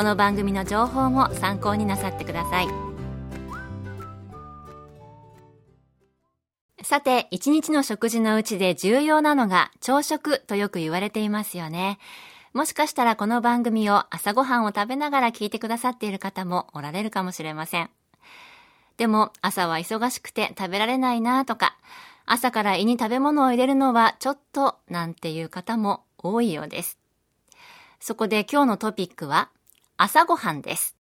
この番組の情報も参考になさってくださいさて、一日の食事のうちで重要なのが朝食とよく言われていますよね。もしかしたらこの番組を朝ごはんを食べながら聞いてくださっている方もおられるかもしれません。でも朝は忙しくて食べられないなとか、朝から胃に食べ物を入れるのはちょっとなんていう方も多いようです。そこで今日のトピックは朝ごはんです。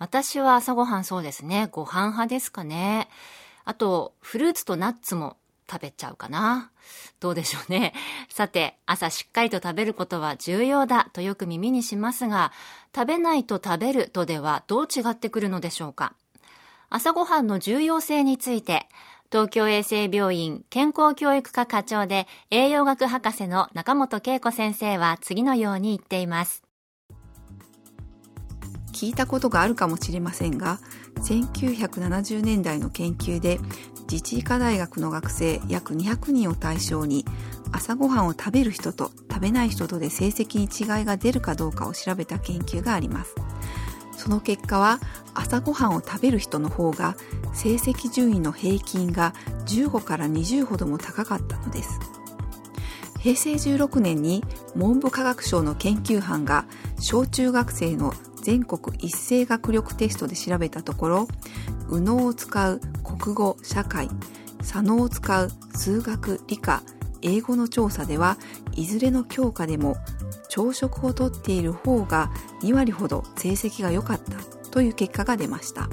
私は朝ごはんそうですね。ご飯派ですかね。あと、フルーツとナッツも食べちゃうかな。どうでしょうね。さて、朝しっかりと食べることは重要だとよく耳にしますが、食べないと食べるとではどう違ってくるのでしょうか。朝ごはんの重要性について、東京衛生病院健康教育科課長で栄養学博士の中本恵子先生は次のように言っています。聞いたことがあるかもしれませんが1970年代の研究で自治医科大学の学生約200人を対象に朝ごはんを食べる人と食べない人とで成績に違いが出るかどうかを調べた研究があります。その結果は朝ごはんを食べる人の方が成績順位の平均が15から20ほども高かったのです。平成16年に文部科学省の研究班が小中学生の全国一斉学力テストで調べたところ右脳を使う国語社会左脳を使う数学理科英語の調査ではいずれの教科でも朝食をとっている方が2割ほど成績が良かったという結果が出ました。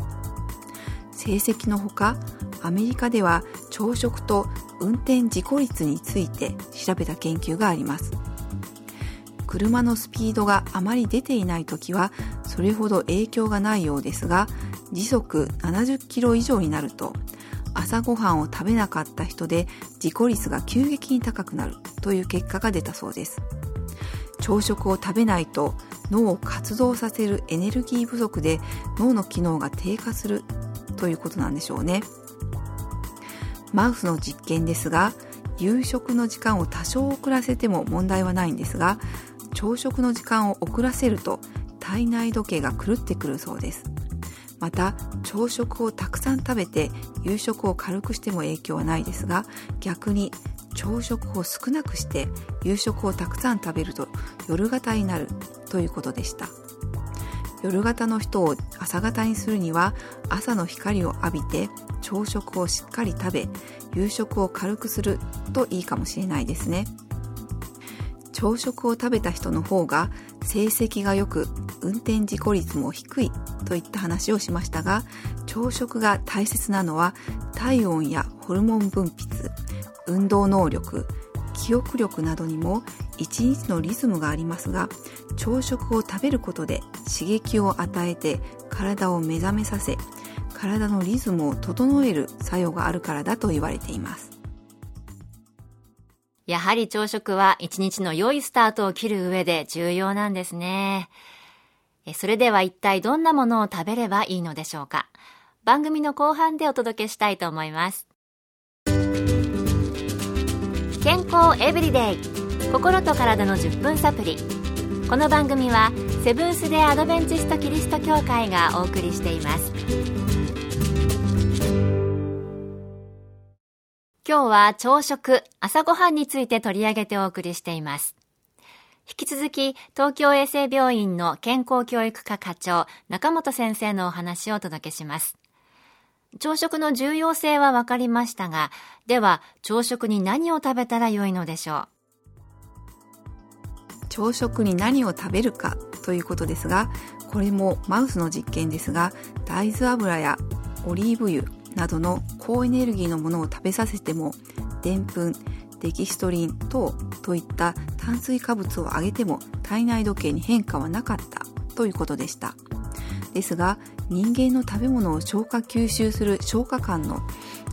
成績のほかアメリカでは朝食と運転事故率について調べた研究があります。車のスピードがあまり出ていない時はそれほど影響がないようですが時速70キロ以上になると朝ごはんを食べなかった人で事故率が急激に高くなるという結果が出たそうです。朝食を食べないと脳を活動させるエネルギー不足で脳の機能が低下するということなんでしょうね。マウスの実験ですが夕食の時間を多少遅らせても問題はないんですが朝食の時間を遅らせると体内時計が狂ってくるそうですまた朝食をたくさん食べて夕食を軽くしても影響はないですが逆に朝食を少なくして夕食をたくさん食べると夜型になるということでした夜型の人を朝型にするには朝の光を浴びて朝食をしっかり食べ夕食を軽くするといいかもしれないですね。朝食を食べた人の方が成績が良く運転事故率も低いといった話をしましたが朝食が大切なのは体温やホルモン分泌運動能力記憶力などにも一日のリズムがありますが朝食を食べることで刺激を与えて体を目覚めさせ体のリズムを整える作用があるからだと言われていますやはり朝食は一日の良いスタートを切る上で重要なんですね。それでは一体どんなものを食べればいいのでしょうか？番組の後半でお届けしたいと思います。健康エブリデイ心と体の10分サプリこの番組はセブンス・デ・アドベンチスト・キリスト教会がお送りしています今日は朝食、朝ごはんについて取り上げてお送りしています。引き続き東京衛生病院の健康教育科課長中本先生のお話をお届けします。朝食の重要性は分かりましたがでは朝食に何を食べたらよいのでしょう？朝食に何を食べるかということですがこれもマウスの実験ですが大豆油やオリーブ油などの高エネルギーのものを食べさせてもでんぷんデキストリン等といった炭水化物を上げても体内時計に変化はなかったということでした。ですが人間の食べ物を消化吸収する消化管の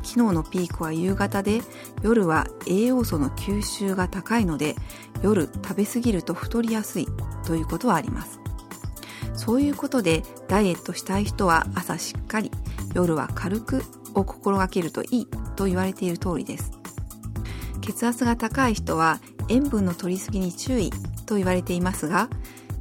機能のピークは夕方で夜は栄養素の吸収が高いので夜食べ過ぎると太りやすいということはあります。そういうことでダイエットしたい人は朝しっかり夜は軽くを心がけるといいと言われている通りです。血圧が高い人は塩分の摂りすぎに注意と言われていますが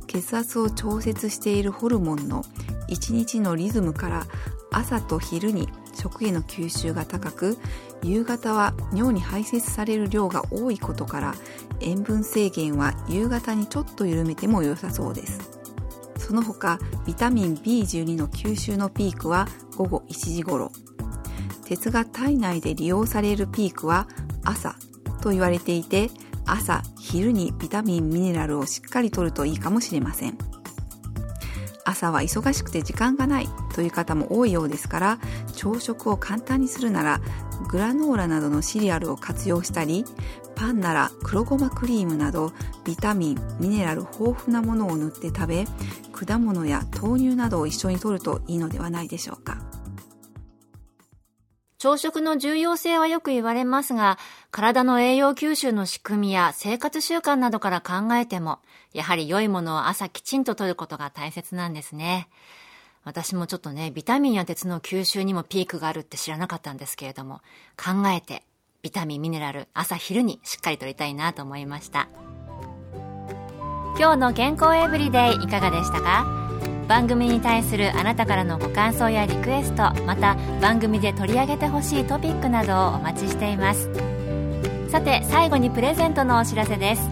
血圧を調節しているホルモンの1日のリズムから朝と昼に食への吸収が高く夕方は尿に排泄される量が多いことから塩分制限は夕方にちょっと緩めても良さそうです。その他ビタミン B12 の吸収のピークは午後1時頃。鉄が体内で利用されるピークは朝と言われていて朝昼にビタミンミネラルをしっかりとるといいかもしれません。朝は忙しくて時間がないという方も多いようですから朝食を簡単にするならグラノーラなどのシリアルを活用したりパンなら黒ごまクリームなどビタミンミネラル豊富なものを塗って食べ果物や豆乳などを一緒に摂るといいのではないでしょうか。朝食の重要性はよく言われますが、体の栄養吸収の仕組みや生活習慣などから考えても、やはり良いものを朝きちんと摂ることが大切なんですね。私もちょっとね、ビタミンや鉄の吸収にもピークがあるって知らなかったんですけれども、考えて、ビタミン、ミネラル、朝昼にしっかり摂りたいなと思いました。今日の健康エブリデイいかがでしたか？番組に対するあなたからのご感想やリクエストまた番組で取り上げてほしいトピックなどをお待ちしています。さて最後にプレゼントのお知らせです。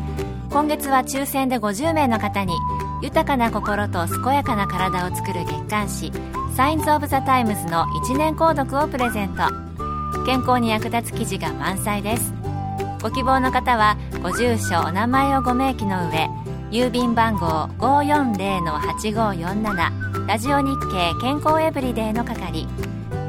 今月は抽選で50名の方に豊かな心と健やかな体を作る月刊誌サインズ・オブ・ザ・タイムズの1年購読をプレゼント。健康に役立つ記事が満載です。ご希望の方はご住所お名前をご明記の上郵便番号540-8547ラジオ日経健康エブリデイの係。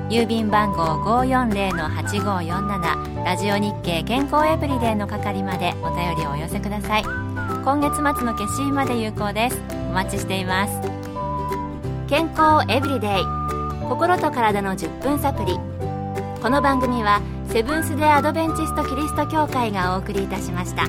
郵便番号540-8547ラジオ日経健康エブリデイの係までお便りをお寄せください。今月末の消印まで有効です。お待ちしています。健康エブリデイ心と体の10分サプリ。この番組はセブンス・デ・アドベンチスト・キリスト教会がお送りいたしました。